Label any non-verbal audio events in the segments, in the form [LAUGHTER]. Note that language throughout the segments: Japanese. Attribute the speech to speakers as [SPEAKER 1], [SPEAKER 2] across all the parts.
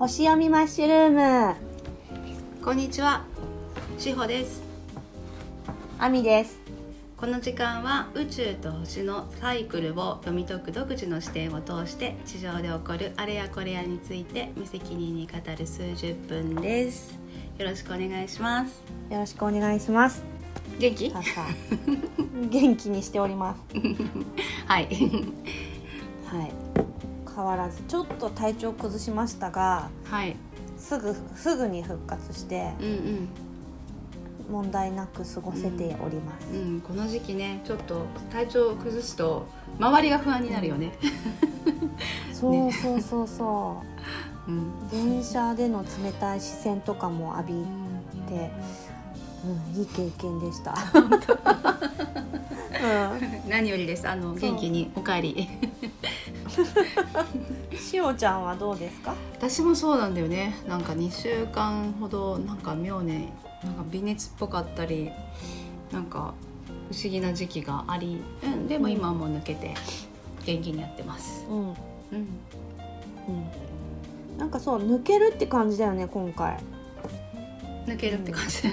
[SPEAKER 1] 星読みマッシュルーム
[SPEAKER 2] こんにちは、しほです。
[SPEAKER 1] あみです
[SPEAKER 2] この時間は宇宙と星のサイクルを読み解く独自の視点を通して地上で起こるあれやこれやについて無責任に語る数十分です。よろしくお願いします。
[SPEAKER 1] よろしくお願いします
[SPEAKER 2] 元気？
[SPEAKER 1] 元気にしております [LAUGHS]
[SPEAKER 2] はい。
[SPEAKER 1] はい変わらずちょっと体調崩しましたが
[SPEAKER 2] はい。
[SPEAKER 1] すぐすぐに復活して
[SPEAKER 2] うん
[SPEAKER 1] 問題なく過ごせております、
[SPEAKER 2] うんうん。この時期ね、ちょっと体調を崩すと周りが不安になるよね。
[SPEAKER 1] そうそうそうそ
[SPEAKER 2] うん。
[SPEAKER 1] う電車での冷たい視線とかも浴びて、うん、いい経験でした、うん、[LAUGHS]
[SPEAKER 2] 何よりです。あの元気にお帰り。
[SPEAKER 1] しおちゃんはどうですか？
[SPEAKER 2] 私もそうなんだよね。なんか2週間ほどなんか妙ねなんか微熱っぽかったりなんか不思議な時期があり、うん、でも今はもう抜けて元気にやってます、
[SPEAKER 1] うん。うん。
[SPEAKER 2] うん、
[SPEAKER 1] なんかそう抜けるって感じだよね今回。
[SPEAKER 2] 抜けるって感じ、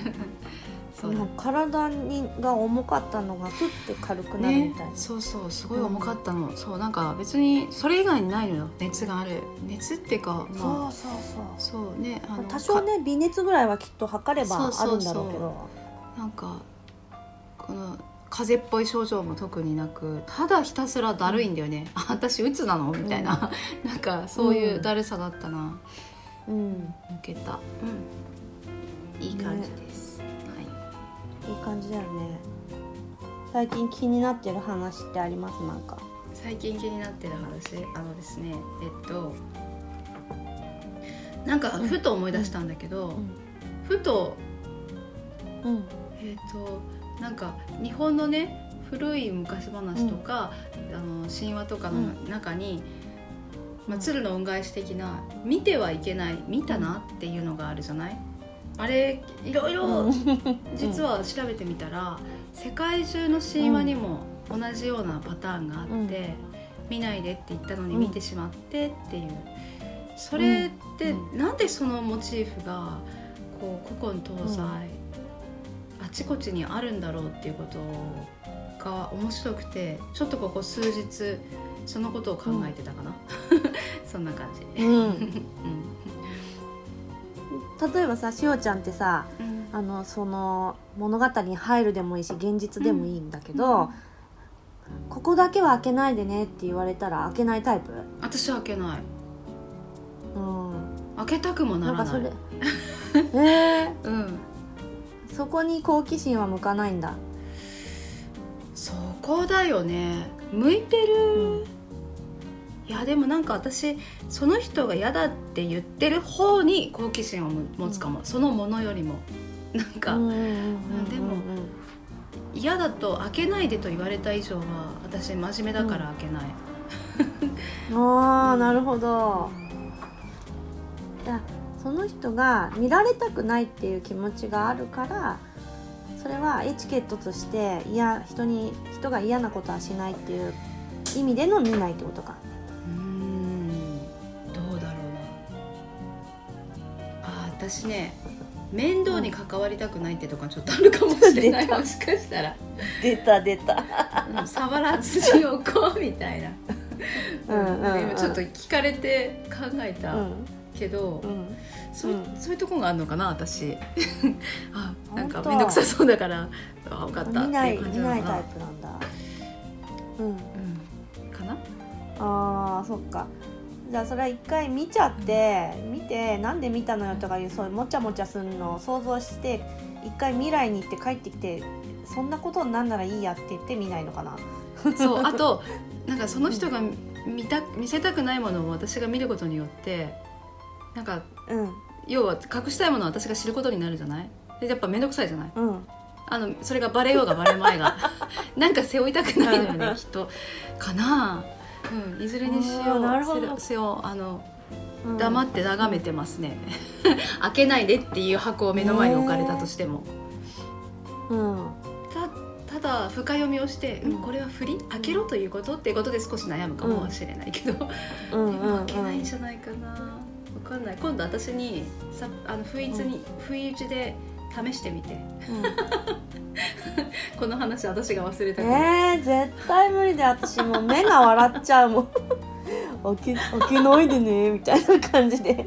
[SPEAKER 2] そう。
[SPEAKER 1] 体にが重かったのがふって軽くなる
[SPEAKER 2] ね
[SPEAKER 1] みたいな、
[SPEAKER 2] そうそうすごい重かったの、そうなんか別にそれ以外にないのよ。熱がある。熱っていうかまあ。
[SPEAKER 1] そうそう
[SPEAKER 2] そう。ねあの
[SPEAKER 1] 多少ね微熱ぐらいはきっと測ればあるんだろうけど。
[SPEAKER 2] なんかこの風邪っぽい症状も特になくただひたすらだるいんだよね、あ私うつなのみたいな、なんかそういうだるさだったな、
[SPEAKER 1] うん。
[SPEAKER 2] 抜けた、うん、いい感じです、はい
[SPEAKER 1] いい感じだよね。最近気になってる話ってあります？なんか。
[SPEAKER 2] 最近気になってる話？あのですねえっとなんかふと思い出したんだけど、ふと
[SPEAKER 1] うん。
[SPEAKER 2] えっ、となんか日本のね古い昔話とか、あの神話とかの中に、まあ、鶴の恩返し的な見てはいけない見たなっていうのがあるじゃない？あれいろいろ実は調べてみたら、世界中の神話にも同じようなパターンがあって、
[SPEAKER 1] うん。
[SPEAKER 2] 見ないでって言ったのに見てしまってっていう、それって
[SPEAKER 1] うん。
[SPEAKER 2] なんでそのモチーフがこう古今東西、
[SPEAKER 1] うん。
[SPEAKER 2] あちこちにあるんだろうっていうことが面白くてちょっとここ数日そのことを考えてたかな、[LAUGHS] そんな感じ。
[SPEAKER 1] うん
[SPEAKER 2] うん [LAUGHS]
[SPEAKER 1] 例えばさしおちゃんってさ
[SPEAKER 2] うん。
[SPEAKER 1] あのその物語に入るでもいいし現実でもいいんだけど、
[SPEAKER 2] うん。
[SPEAKER 1] ここだけは開けないでねって言われたら開けないタイプ？
[SPEAKER 2] 私は開けない。
[SPEAKER 1] うん。
[SPEAKER 2] 開けたくもならない。
[SPEAKER 1] なんかそれ [LAUGHS] え
[SPEAKER 2] うん。
[SPEAKER 1] ー、そこに好奇心は向かないんだ。
[SPEAKER 2] そこだよね。向いてる、いやでもなんか私その人が嫌だって言ってる方に好奇心を持つかも、そのものよりも。なんか、
[SPEAKER 1] うんうんうんうんうん。
[SPEAKER 2] でも嫌だと開けないでと言われた以上は私真面目だから開けない、[LAUGHS]
[SPEAKER 1] ああなるほど。じゃあその人が見られたくないっていう気持ちがあるからそれはエチケットとしていや人に人が嫌なことはしないっていう意味での見ないってことか
[SPEAKER 2] 私ね面倒に関わりたくないってとかちょっとあるかもしれない、もしかしたら。
[SPEAKER 1] 出た出た。
[SPEAKER 2] うん触らずに置こうみたいな。[LAUGHS]
[SPEAKER 1] うんうんうん
[SPEAKER 2] 今ちょっと聞かれて考えた
[SPEAKER 1] うん。
[SPEAKER 2] けど、
[SPEAKER 1] うん。
[SPEAKER 2] そう
[SPEAKER 1] うん。
[SPEAKER 2] そういうとこがあるのかな私。[LAUGHS] あなんか面倒くさそうだからあ分かった。
[SPEAKER 1] 見ない
[SPEAKER 2] っていう感じ
[SPEAKER 1] 見ないタイプなんだ。うん。
[SPEAKER 2] うん。かな？
[SPEAKER 1] あーそっかじゃあそれは一回見ちゃって見てなんで見たのよとかいうそういうもちゃもちゃするのを想像して一回未来に行って帰ってきてそんなことになんならいいやって言って見ないのかな。
[SPEAKER 2] そう [LAUGHS] あとなんかその人が見た見せたくないものを私が見ることによってなんか
[SPEAKER 1] うん。
[SPEAKER 2] 要は隠したいものを私が知ることになるじゃない？でやっぱ面倒くさいじゃない？
[SPEAKER 1] うん。
[SPEAKER 2] あのそれがバレようがバレまいが [LAUGHS] なんか背負いたくないのよねきっと。かなうんいずれにしよ
[SPEAKER 1] あーなるほ
[SPEAKER 2] う
[SPEAKER 1] ど。
[SPEAKER 2] せよあの
[SPEAKER 1] うん。
[SPEAKER 2] 黙って眺めてますね。[LAUGHS] 開けないでっていう箱を目の前に置かれたとしても、
[SPEAKER 1] うん。
[SPEAKER 2] たただ深読みをして、うん、これは振り？開けろということっていうことで少し悩むかもしれないけど、
[SPEAKER 1] うん。
[SPEAKER 2] でも開けないんじゃないかな。わかんない。今度私にさあの不意打ちに、不意打ちで試してみて。[LAUGHS] この話私が忘れた
[SPEAKER 1] うん、
[SPEAKER 2] から、
[SPEAKER 1] えー、絶対無理で私もう目が笑っちゃうもん。開け開けないでねみたいな感じで。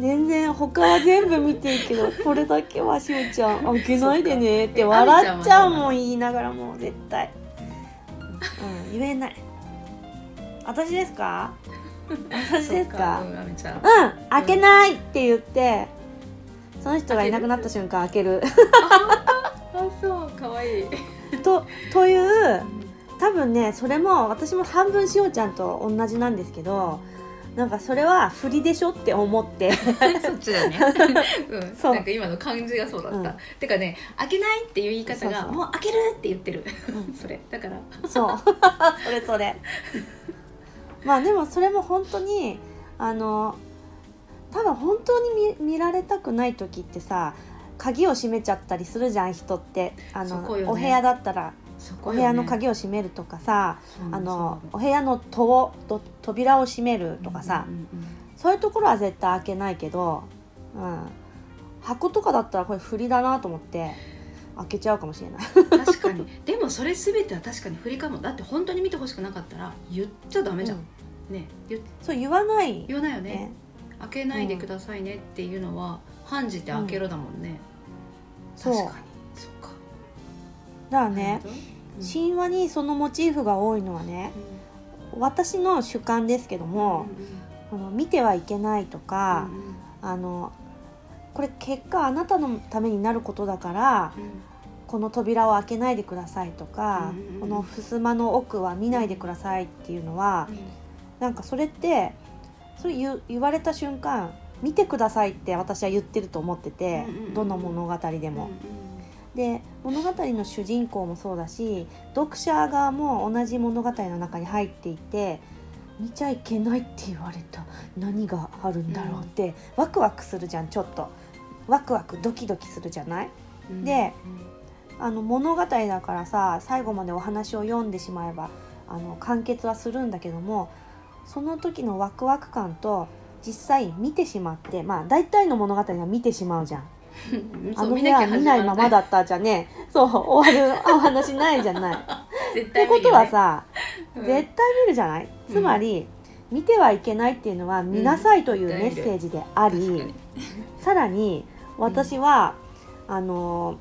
[SPEAKER 1] 全然他は全部見てるけどこれだけはしおちゃん開けないでねって笑っちゃうもん言いながらもう絶対。うん言えない。私ですか？[LAUGHS] 私ですか？
[SPEAKER 2] うん
[SPEAKER 1] 開けないって言ってその人がいなくなった瞬間開ける。
[SPEAKER 2] あそう可愛い
[SPEAKER 1] とという多分ねそれも私も半分しおちゃんと同じなんですけどなんかそれは振りでしょって思って。[LAUGHS]
[SPEAKER 2] そっちだね。[LAUGHS] うん、
[SPEAKER 1] そう。
[SPEAKER 2] なんか今の感じがそうだった。
[SPEAKER 1] うん。
[SPEAKER 2] てかね、開けないっていう言い方がもう開けるって言ってる。
[SPEAKER 1] うん。[LAUGHS]
[SPEAKER 2] それ。だから。
[SPEAKER 1] そう。それそれ。まあでもそれも本当にあのただ本当に見見られたくない時ってさ鍵を閉めちゃったりするじゃん人ってあの、
[SPEAKER 2] ね
[SPEAKER 1] お部屋だったら
[SPEAKER 2] そ
[SPEAKER 1] お部屋の鍵を閉めるとかさ、
[SPEAKER 2] うん
[SPEAKER 1] あの
[SPEAKER 2] そ
[SPEAKER 1] お部屋の戸をと扉を閉めるとかさ、
[SPEAKER 2] うんうん
[SPEAKER 1] そういうところは絶対開けないけど、うん、箱とかだったらこれ振りだなと思って開けちゃうかもしれない。
[SPEAKER 2] うん確かに。でもそれすべては確かに振りかも。だって本当に見てほしくなかったら言っちゃダメじゃん。ね、言
[SPEAKER 1] そう言わない
[SPEAKER 2] 言わないよね
[SPEAKER 1] ね。
[SPEAKER 2] 開けないでくださいねっていうのは判じて開けろだもんね。
[SPEAKER 1] そう
[SPEAKER 2] 確かに。そっか。
[SPEAKER 1] だからね。神話にそのモチーフが多いのはね私の主観ですけど
[SPEAKER 2] うん
[SPEAKER 1] も、この見てはいけないとかあのこれ結果あなたのためになることだから
[SPEAKER 2] うん。
[SPEAKER 1] この扉を開けないでくださいとか、この襖の奥は見ないでくださいっていうのは、なんかそれってそれ言言われた瞬間見てくださいって私は言ってると思ってて、どの物語でも。で物語の主人公もそうだし読者側も同じ物語の中に入っていて見ちゃいけないって言われた。何があるんだろうって、ワクワクするじゃんちょっと。ワクワクドキドキするじゃない？
[SPEAKER 2] うん。
[SPEAKER 1] であの物語だからさ最後までお話を読んでしまえばあの完結はするんだけどもその時のワクワク感と実際見てしまってまあ大体の物語は見てしまうじゃん。[LAUGHS]
[SPEAKER 2] うん
[SPEAKER 1] あの部屋見ないままだったじゃね。[LAUGHS] そう終わるお話ないじゃない。っ
[SPEAKER 2] 絶
[SPEAKER 1] てことはさ、
[SPEAKER 2] うん。
[SPEAKER 1] 絶対見るじゃない？つまり、見てはいけないっていうのは見なさいというメッセージであり、
[SPEAKER 2] 確かに。
[SPEAKER 1] さらに私は、あの、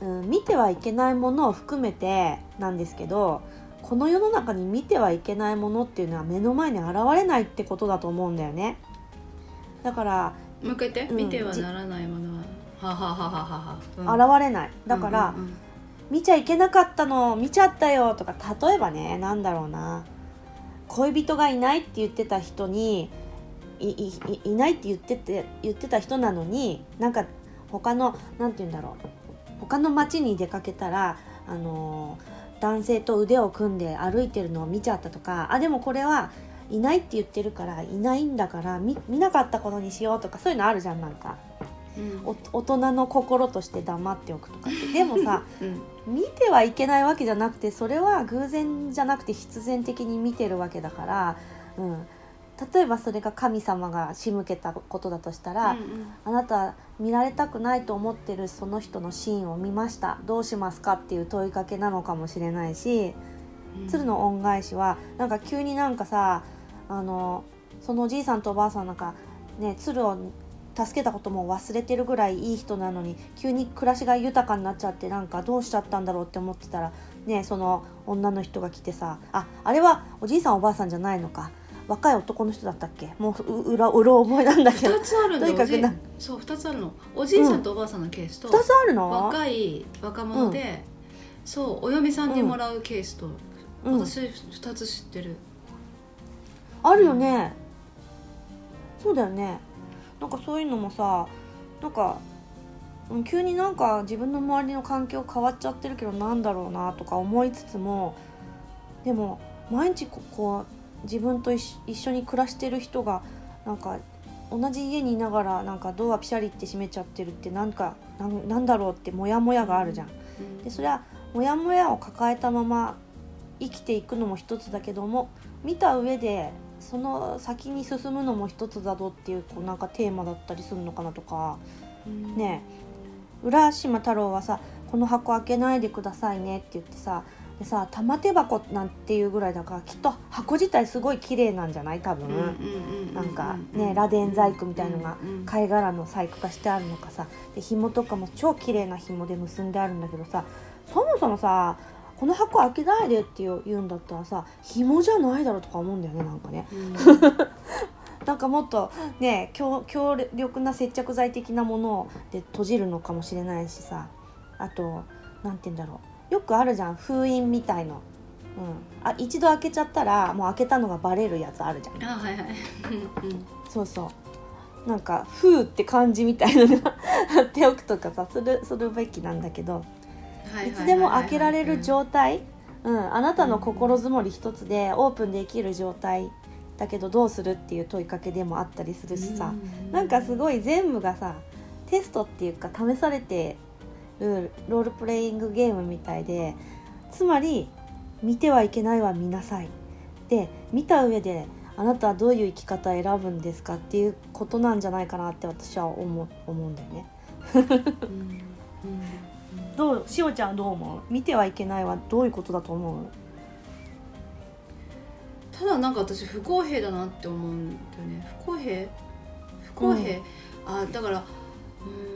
[SPEAKER 1] うん、見てはいけないものを含めてなんですけどこの世の中に見てはいけないものっていうのは目の前に現れないってことだと思うんだよね。だから、
[SPEAKER 2] もう一回言って、
[SPEAKER 1] うん
[SPEAKER 2] 見てはならないものははははははは、
[SPEAKER 1] 現れない。だから、
[SPEAKER 2] うんうんうん。
[SPEAKER 1] 見ちゃいけなかったの見ちゃったよとか例えばねなんだろうな。恋人がいないって言ってた人にいいいいないって言ってて言ってた人なのになんか他のなんて言うんだろう。他の町に出かけたらあのー男性と腕を組んで歩いてるのを見ちゃったとかあでもこれはいないって言ってるからいないんだから見見なかったことにしようとかそういうのあるじゃんなんか。
[SPEAKER 2] うん。
[SPEAKER 1] お大人の心として黙っておくとかって。[LAUGHS] でもさ
[SPEAKER 2] うん。
[SPEAKER 1] 見てはいけないわけじゃなくてそれは偶然じゃなくて必然的に見てるわけだから、うん、例えばそれが神様が仕向けたことだとしたら、
[SPEAKER 2] うん
[SPEAKER 1] あなた見られたくないと思ってるその人のシーンを見ました。どうしますかっていう問いかけなのかもしれないし
[SPEAKER 2] うん。
[SPEAKER 1] 鶴の恩返しはなんか急になんかさあのそのおじいさんとおばあさんなんかね鶴を助けたことも忘れてるぐらいいい人なのに急に暮らしが豊かになっちゃってなんかどうしちゃったんだろうって思ってたらねその女の人が来てさああれはおじいさんおばあさんじゃないのか若い男の人だったっけ？もうう裏うろ覚えなんだけど。
[SPEAKER 2] 二つあるんだおじい
[SPEAKER 1] とにかくな
[SPEAKER 2] そう二つあるの。おじいさんとおばあさんのケースと、
[SPEAKER 1] 2つあるの？
[SPEAKER 2] 若い若者で、そうお嫁さんにもらうケースと、
[SPEAKER 1] うん、
[SPEAKER 2] 私二つ知ってる。
[SPEAKER 1] あるよね、そうだよね。なんかそういうのもさなんかうん急になんか自分の周りの環境変わっちゃってるけどなんだろうなとか思いつつもでも毎日ここう自分と一緒に暮らしてる人がなんか同じ家にいながらなんかドアピシャリって閉めちゃってるってなんかなんなんだろうってモヤモヤがあるじゃん。でそれはモヤモヤを抱えたまま生きていくのも一つだけども見た上でその先に進むのも一つだぞっていうこうなんかテーマだったりするのかなとか。ね浦島太郎はさ「この箱開けないでくださいね」って言ってさでさ玉手箱なんていうぐらいだからきっと箱自体すごい綺麗なんじゃない？多分、なんかね螺鈿細工みたいのが貝殻の細工がしてあるのかさで紐とかも超綺麗な紐で結んであるんだけどさそもそもさこの箱開けないでって言うんだったらさ紐じゃないだろうとか思うんだよねなんかね。なんかもっとね強強力な接着剤的なもので閉じるのかもしれないしさあと何て言うんだろうよくあるじゃん封印みたいの。うん、あ一度開けちゃったらもう開けたのがバレるやつあるじゃん。
[SPEAKER 2] あはいはい。
[SPEAKER 1] そうそう。なんか「封」って感じみたいなのが [LAUGHS] 貼っておくとかさするするべきなんだけど。いつでも開けられる状態、うん、あなたの心づもり一つでオープンできる状態だけどどうするっていう問いかけでもあったりするしさ、うん、なんかすごい全部がさテストっていうか試されてるロールプレイングゲームみたいでつまり見てはいけないは見なさい。で見た上であなたはどういう生き方を選ぶんですかっていうことなんじゃないかなって私は思思うんだよね。うん。どうしおちゃんどう思う？見てはいけないはどういうことだと思う？
[SPEAKER 2] ただなんか私不公平だなって思うんだよね。不公平？不公平、うん、あだからうん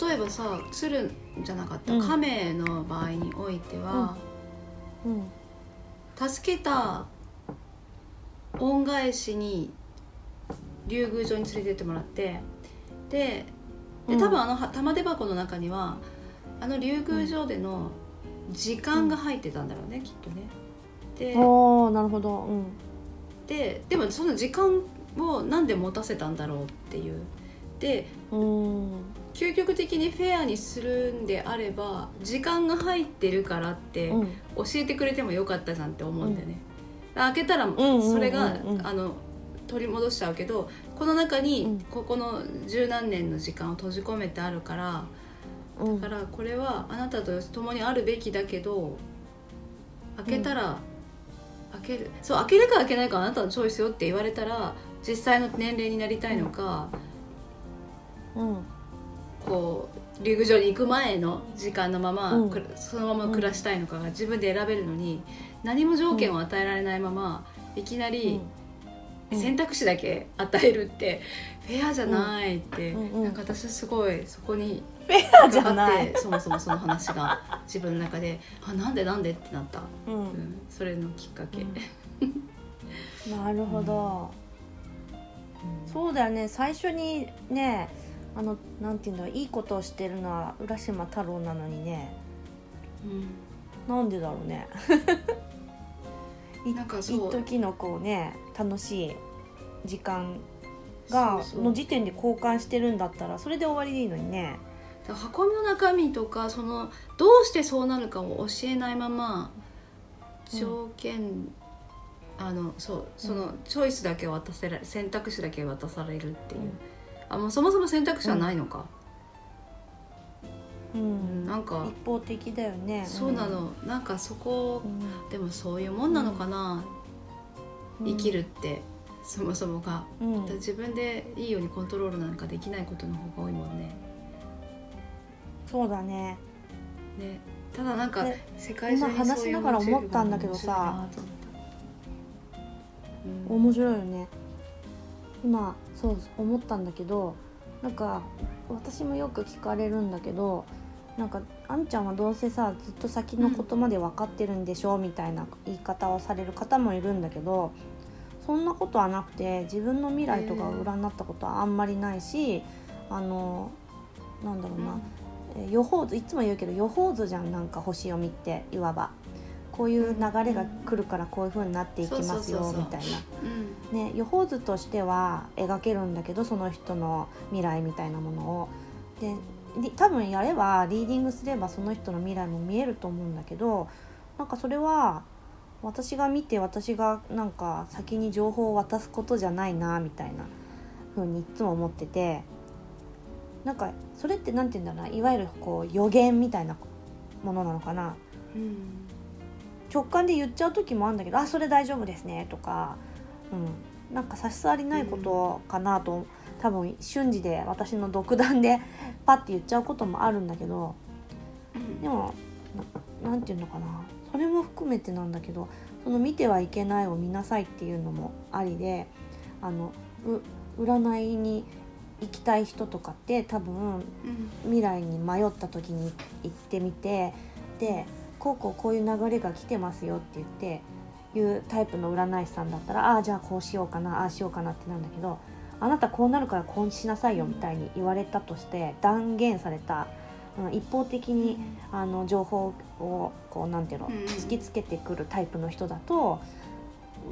[SPEAKER 2] 例えばさ鶴じゃなかった亀の場合においては、うん、うん、助けた恩返しに竜宮城に連れてってもらってでで多分あの玉手箱の中にはあの竜宮城での時間が入ってたんだろうね、きっとね。
[SPEAKER 1] であなるほど、うん、
[SPEAKER 2] ででもその時間をなんで持たせたんだろうっていう。で究極的にフェアにするんであれば時間が入ってるからって教えてくれてもよかったじゃんって思うんだよね。うん、開けたらそれが、あの取り戻しちゃうけどこの中にここの十何年の時間を閉じ込めてあるから、うん、だからこれはあなたと共にあるべきだけど開けたら、うん、開けるそう開けるか開けないかあなたのチョイスよって言われたら実際の年齢になりたいのか、うん、こう竜宮城に行く前の時間のまま、うん、そのまま暮らしたいのかが自分で選べるのに何も条件を与えられないまま、いきなり。選択肢だけ与えるってフェアじゃないって、うん、なんか私すごいそこに
[SPEAKER 1] フェアじゃない。
[SPEAKER 2] そもそもその話が自分の中であなんでなんでってなった、うん、うん、それのきっかけ、
[SPEAKER 1] うん、[LAUGHS] なるほど、そうだよね。最初にねあのなんていうんだいいことをしてるのは浦島太郎なのにね、うん、なんでだろうね。[LAUGHS] なんかそう。一時のこうね楽しい時間がの時点で交換してるんだったらそれで終わりでいいのにね。
[SPEAKER 2] 箱の中身とかそのどうしてそうなるかを教えないまま条件、うん、あのそうそのチョイスだけ渡せら選択肢だけ渡されるっていう、うん、あもうそもそも選択肢はないのか、
[SPEAKER 1] うん、なんか一方的だよね
[SPEAKER 2] そうなの、うん、なんかそこ、うん、でもそういうもんなのかな、うん、生きるってそもそもが、うん、自分でいいようにコントロールなんかできないことの方が多いもんね。
[SPEAKER 1] そうだね。
[SPEAKER 2] ね。ただなんか
[SPEAKER 1] 世界中に話しながら思ったんだけどさ、うん、面白いよね今そう思ったんだけどなんか私もよく聞かれるんだけどなんかあんちゃんはどうせさずっと先のことまで分かってるんでしょ、う、みたいな言い方をされる方もいるんだけどそんなことはなくて自分の未来とかを占ったことはあんまりないしあのなんだろうな、うん、予報図いつも言うけど予報図じゃんなんか星読みっていわば。こういう流れが来るからこういう風になっていきますよみたいな、ね、予報図としては描けるんだけどその人の未来みたいなものを。で多分やればリーディングすればその人の未来も見えると思うんだけどなんかそれは私が見て私がなんか先に情報を渡すことじゃないなみたいな風にいつも思ってて。なんかそれって何て言うんだろうないわゆるこう予言みたいなものなのかな。うん直感で言っちゃう時もあるんだけど「あそれ大丈夫ですね」とか、うん、なんか差し障りないことかなと、多分瞬時で私の独断でパッて言っちゃうこともあるんだけどでも何て言うのかな。それも含めてなんだけどその見てはいけないを見なさいっていうのもありであの占いに行きたい人とかって多分未来に迷った時に行ってみてでこうこうこういう流れが来てますよって言っていうタイプの占い師さんだったらああじゃあこうしようかなああしようかなってなんだけどあなたこうなるからこうしなさいよみたいに言われたとして断言された、うん、一方的にあの情報をこうなんていうの突きつけてくるタイプの人だと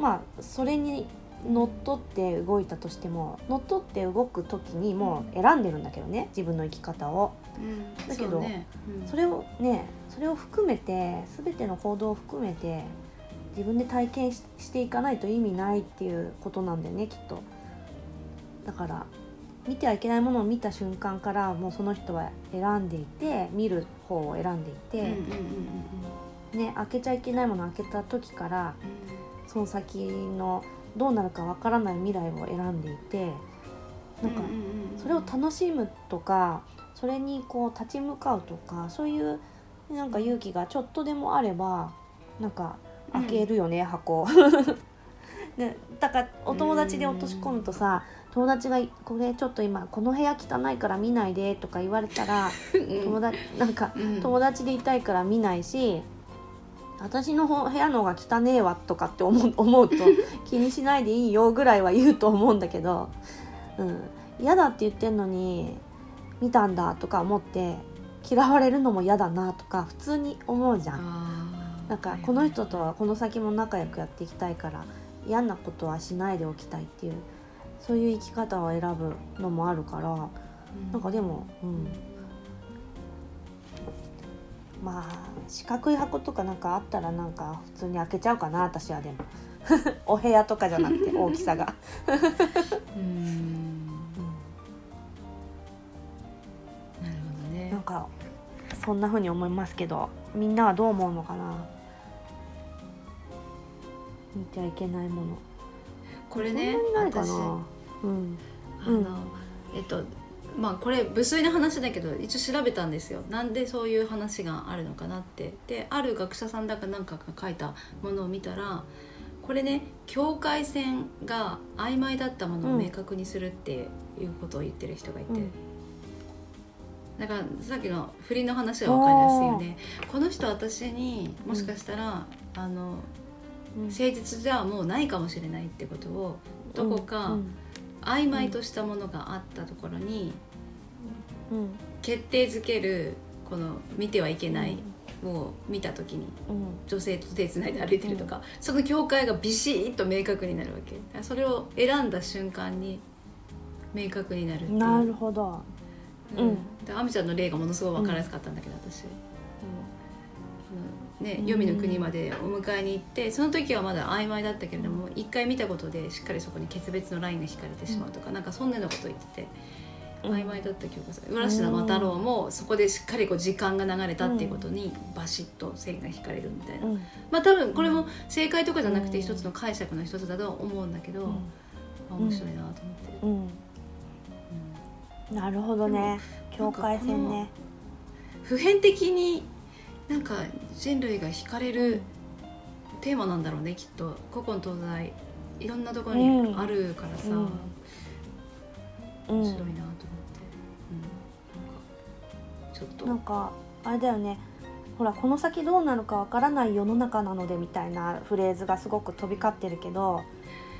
[SPEAKER 1] まあそれに乗っ取って動いたとしても乗っ取って動く時にもう選んでるんだけどね自分の生き方を。
[SPEAKER 2] うん、
[SPEAKER 1] だけど
[SPEAKER 2] そうね。うん。
[SPEAKER 1] それをねそれを含めて全ての行動を含めて自分で体験ししていかないと意味ないっていうことなんだよねきっと。だから見てはいけないものを見た瞬間からもうその人は選んでいて見る方を選んでいて、ね開けちゃいけないものを開けた時からその先のどうなるかわからない未来を選んでいてなんかそれを楽しむとかそれにこう立ち向かうとかそういうなんか勇気がちょっとでもあればなんか開けるよね、箱。[LAUGHS] でだからお友達で落とし込むとさ友達が「これちょっと今この部屋汚いから見ないで」とか言われたら友達なんか
[SPEAKER 2] うん。
[SPEAKER 1] 友達でいたいから見ないし私の部屋の方が汚ねえわとかって思う [LAUGHS] 思うと気にしないでいいよぐらいは言うと思うんだけど、うん、嫌だって言ってんのに見たんだとか思って嫌われるのも嫌だなとか普通に思うじゃん。なんかこの人とはこの先も仲良くやっていきたいから嫌なことはしないでおきたいっていうそういう生き方を選ぶのもあるから
[SPEAKER 2] うん。
[SPEAKER 1] なんかでもうんまあ四角い箱とかなんかあったらなんか普通に開けちゃうかな私はでも。[LAUGHS] お部屋とかじゃなくて [LAUGHS] 大きさが、
[SPEAKER 2] うん。なるほどね。
[SPEAKER 1] なんかそんな風に思いますけどみんなはどう思うのかな？見てはいけないもの。
[SPEAKER 2] これね
[SPEAKER 1] そんなにないか
[SPEAKER 2] 私。
[SPEAKER 1] なうん。
[SPEAKER 2] あの、えっとまあこれ無粋な話だけど一応調べたんですよ。なんでそういう話があるのかなって。である学者さんだかなんかが書いたものを見たらこれね境界線が曖昧だったものを明確にするっていうことを言ってる人がいて、
[SPEAKER 1] うん。
[SPEAKER 2] だからさっきの不倫の話は分かりやすいよね。この人私にもしかしたら、あの
[SPEAKER 1] うん。
[SPEAKER 2] 誠実じゃもうないかもしれないってことをどこか
[SPEAKER 1] うん。
[SPEAKER 2] 曖昧としたものがあったところに
[SPEAKER 1] うん
[SPEAKER 2] 決定づけるこの見てはいけないを見た時に
[SPEAKER 1] うん。
[SPEAKER 2] 女性と手つないで歩いてるとか、その境界がビシッと明確になるわけ。それを選んだ瞬間に明確になる
[SPEAKER 1] なるほど、
[SPEAKER 2] うん。
[SPEAKER 1] うん。
[SPEAKER 2] で亜美ちゃんの例がものすごい分かりやすかったんだけど、私、うん。ね、黄泉の国までお迎えに行ってその時はまだ曖昧だったけれども一回見たことでしっかりそこに決別のラインが引かれてしまうとか、なんかそんなようなことを言ってて。
[SPEAKER 1] うん
[SPEAKER 2] 曖昧だった記憶がする。浦島太郎もそこでしっかりこう時間が流れたっていうことにバシッと線が引かれるみたいな、
[SPEAKER 1] うん。
[SPEAKER 2] まあ多分これも正解とかじゃなくて
[SPEAKER 1] うん
[SPEAKER 2] 一つの解釈の一つだと思うんだけど、あ面白いなと思って、
[SPEAKER 1] なるほどね。境界線ね。
[SPEAKER 2] 普遍的になんか人類が惹かれるテーマなんだろうねきっと。古今東西いろんなところにあるからさ、
[SPEAKER 1] うん。うん
[SPEAKER 2] 面白いなとょっと。
[SPEAKER 1] なんかあれだよね。ほらこの先どうなるかわからない世の中なのでみたいなフレーズがすごく飛び交ってるけど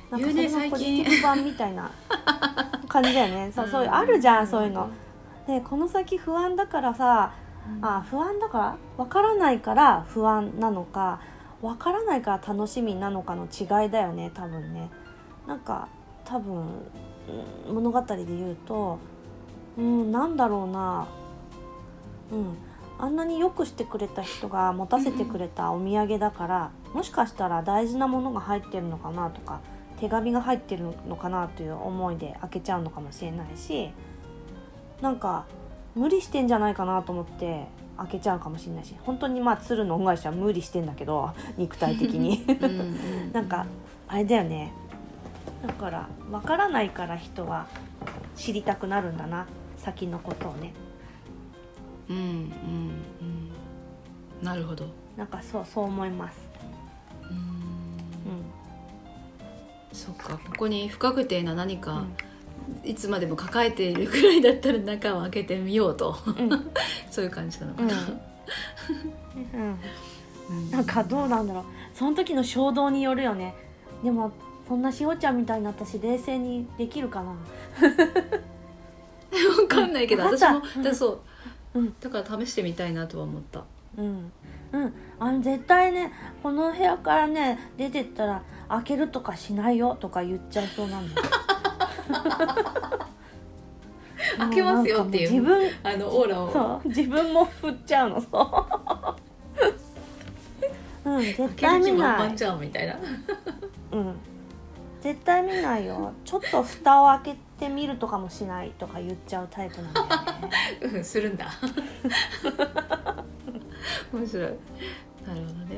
[SPEAKER 1] なんかそれのポジティブ版みたいな感じだよね。[LAUGHS] そうそういうあるじゃんそういうの。でこの先不安だからさあ不安だから？わからないから不安なのかわからないから楽しみなのかの違いだよね多分ね。なんか多分うん物語で言うとうんなんだろうなうん。あんなによくしてくれた人が持たせてくれたお土産だからもしかしたら大事なものが入ってるのかなとか手紙が入ってるのかなという思いで開けちゃうのかもしれないしなんか無理してんじゃないかなと思って開けちゃうかもしれないし本当にまあ鶴の恩返しは無理してんだけど [LAUGHS] 肉体的に。[LAUGHS] なんかあれだよね。だから分からないから人は知りたくなるんだな。先のことをね
[SPEAKER 2] うんうんうんなるほど。
[SPEAKER 1] なんかそうそう思います。
[SPEAKER 2] うん。
[SPEAKER 1] うん。
[SPEAKER 2] そっか。ここに不確定な何か、
[SPEAKER 1] う
[SPEAKER 2] いつまでも抱えているくらいだったら中を開けてみようと。
[SPEAKER 1] んうん。[LAUGHS]
[SPEAKER 2] そういう感じなの。か
[SPEAKER 1] うん。
[SPEAKER 2] な、
[SPEAKER 1] うん。
[SPEAKER 2] うん
[SPEAKER 1] なんかどうなんだろう。その時の衝動によるよね。でもそんなしおちゃんみたいになったし冷静にできるかな。[LAUGHS]
[SPEAKER 2] 分かんないけど私もだそう、
[SPEAKER 1] うん。
[SPEAKER 2] だから試してみたいなとは思った。
[SPEAKER 1] うん。うん。あの絶対ねこの部屋からね出てったら開けるとかしないよとか言っちゃいそうなんだよ。[LAUGHS]
[SPEAKER 2] 開けますよっていう
[SPEAKER 1] もなんかもう
[SPEAKER 2] あのオーラを。
[SPEAKER 1] 自分そう。自分も振っちゃうの。そう。うん絶対見ない。
[SPEAKER 2] みたいな。
[SPEAKER 1] うん。絶対見ないよ。ちょっと蓋を開けてみるとかもしないとか言っちゃうタイプなんだよね
[SPEAKER 2] うんするんだ。[LAUGHS] 面白い。なるほどね。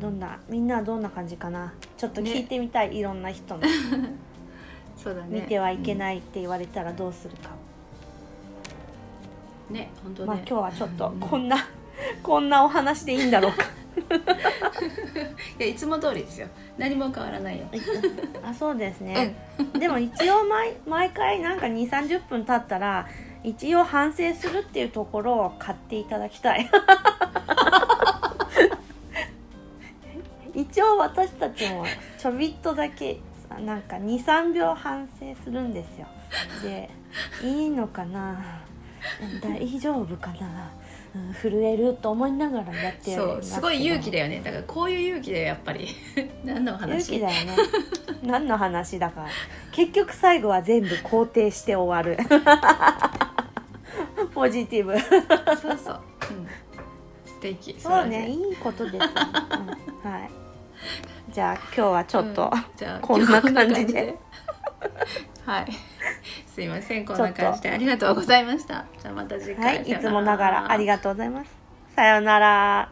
[SPEAKER 1] どんなみんなはどんな感じかな？ちょっと聞いてみたい、いろんな人の。[LAUGHS]
[SPEAKER 2] そうだね。
[SPEAKER 1] 見てはいけ
[SPEAKER 2] い、
[SPEAKER 1] ないって言われたらどうするか、
[SPEAKER 2] うん。ね本当ね、
[SPEAKER 1] まあ今日はちょっと
[SPEAKER 2] うん
[SPEAKER 1] こん。な、こんなお話でいいんだろうか
[SPEAKER 2] いやいつも通りですよ。何も変わらないよ。
[SPEAKER 1] あそうですね、でも一応毎毎回なんか2 3 0分経ったら一応反省するっていうところを買っていただきたい。一応私たちもちょびっとだけなんか23秒反省するんですよ。でいいのかな？大丈夫かな、うん、震えると思いながらやって
[SPEAKER 2] そうすごい勇気
[SPEAKER 1] で
[SPEAKER 2] だよね。だからこういう勇気だよやっぱり。[LAUGHS] 何の話？
[SPEAKER 1] 勇気だよね。[LAUGHS] 何の話だか。ら結局最後は全部肯定して終わる。[LAUGHS] ポジティブ。
[SPEAKER 2] そうそう、うん、素敵。
[SPEAKER 1] そうね
[SPEAKER 2] い
[SPEAKER 1] いいことです、うん。はい。じゃあ今日はちょっと、
[SPEAKER 2] うん。
[SPEAKER 1] こんな感じで
[SPEAKER 2] はい。[LAUGHS] すいませんこんな感じでありがとうございました。じゃあまた次回。
[SPEAKER 1] はいいつもながらあり
[SPEAKER 2] が
[SPEAKER 1] がとうございます。さようなら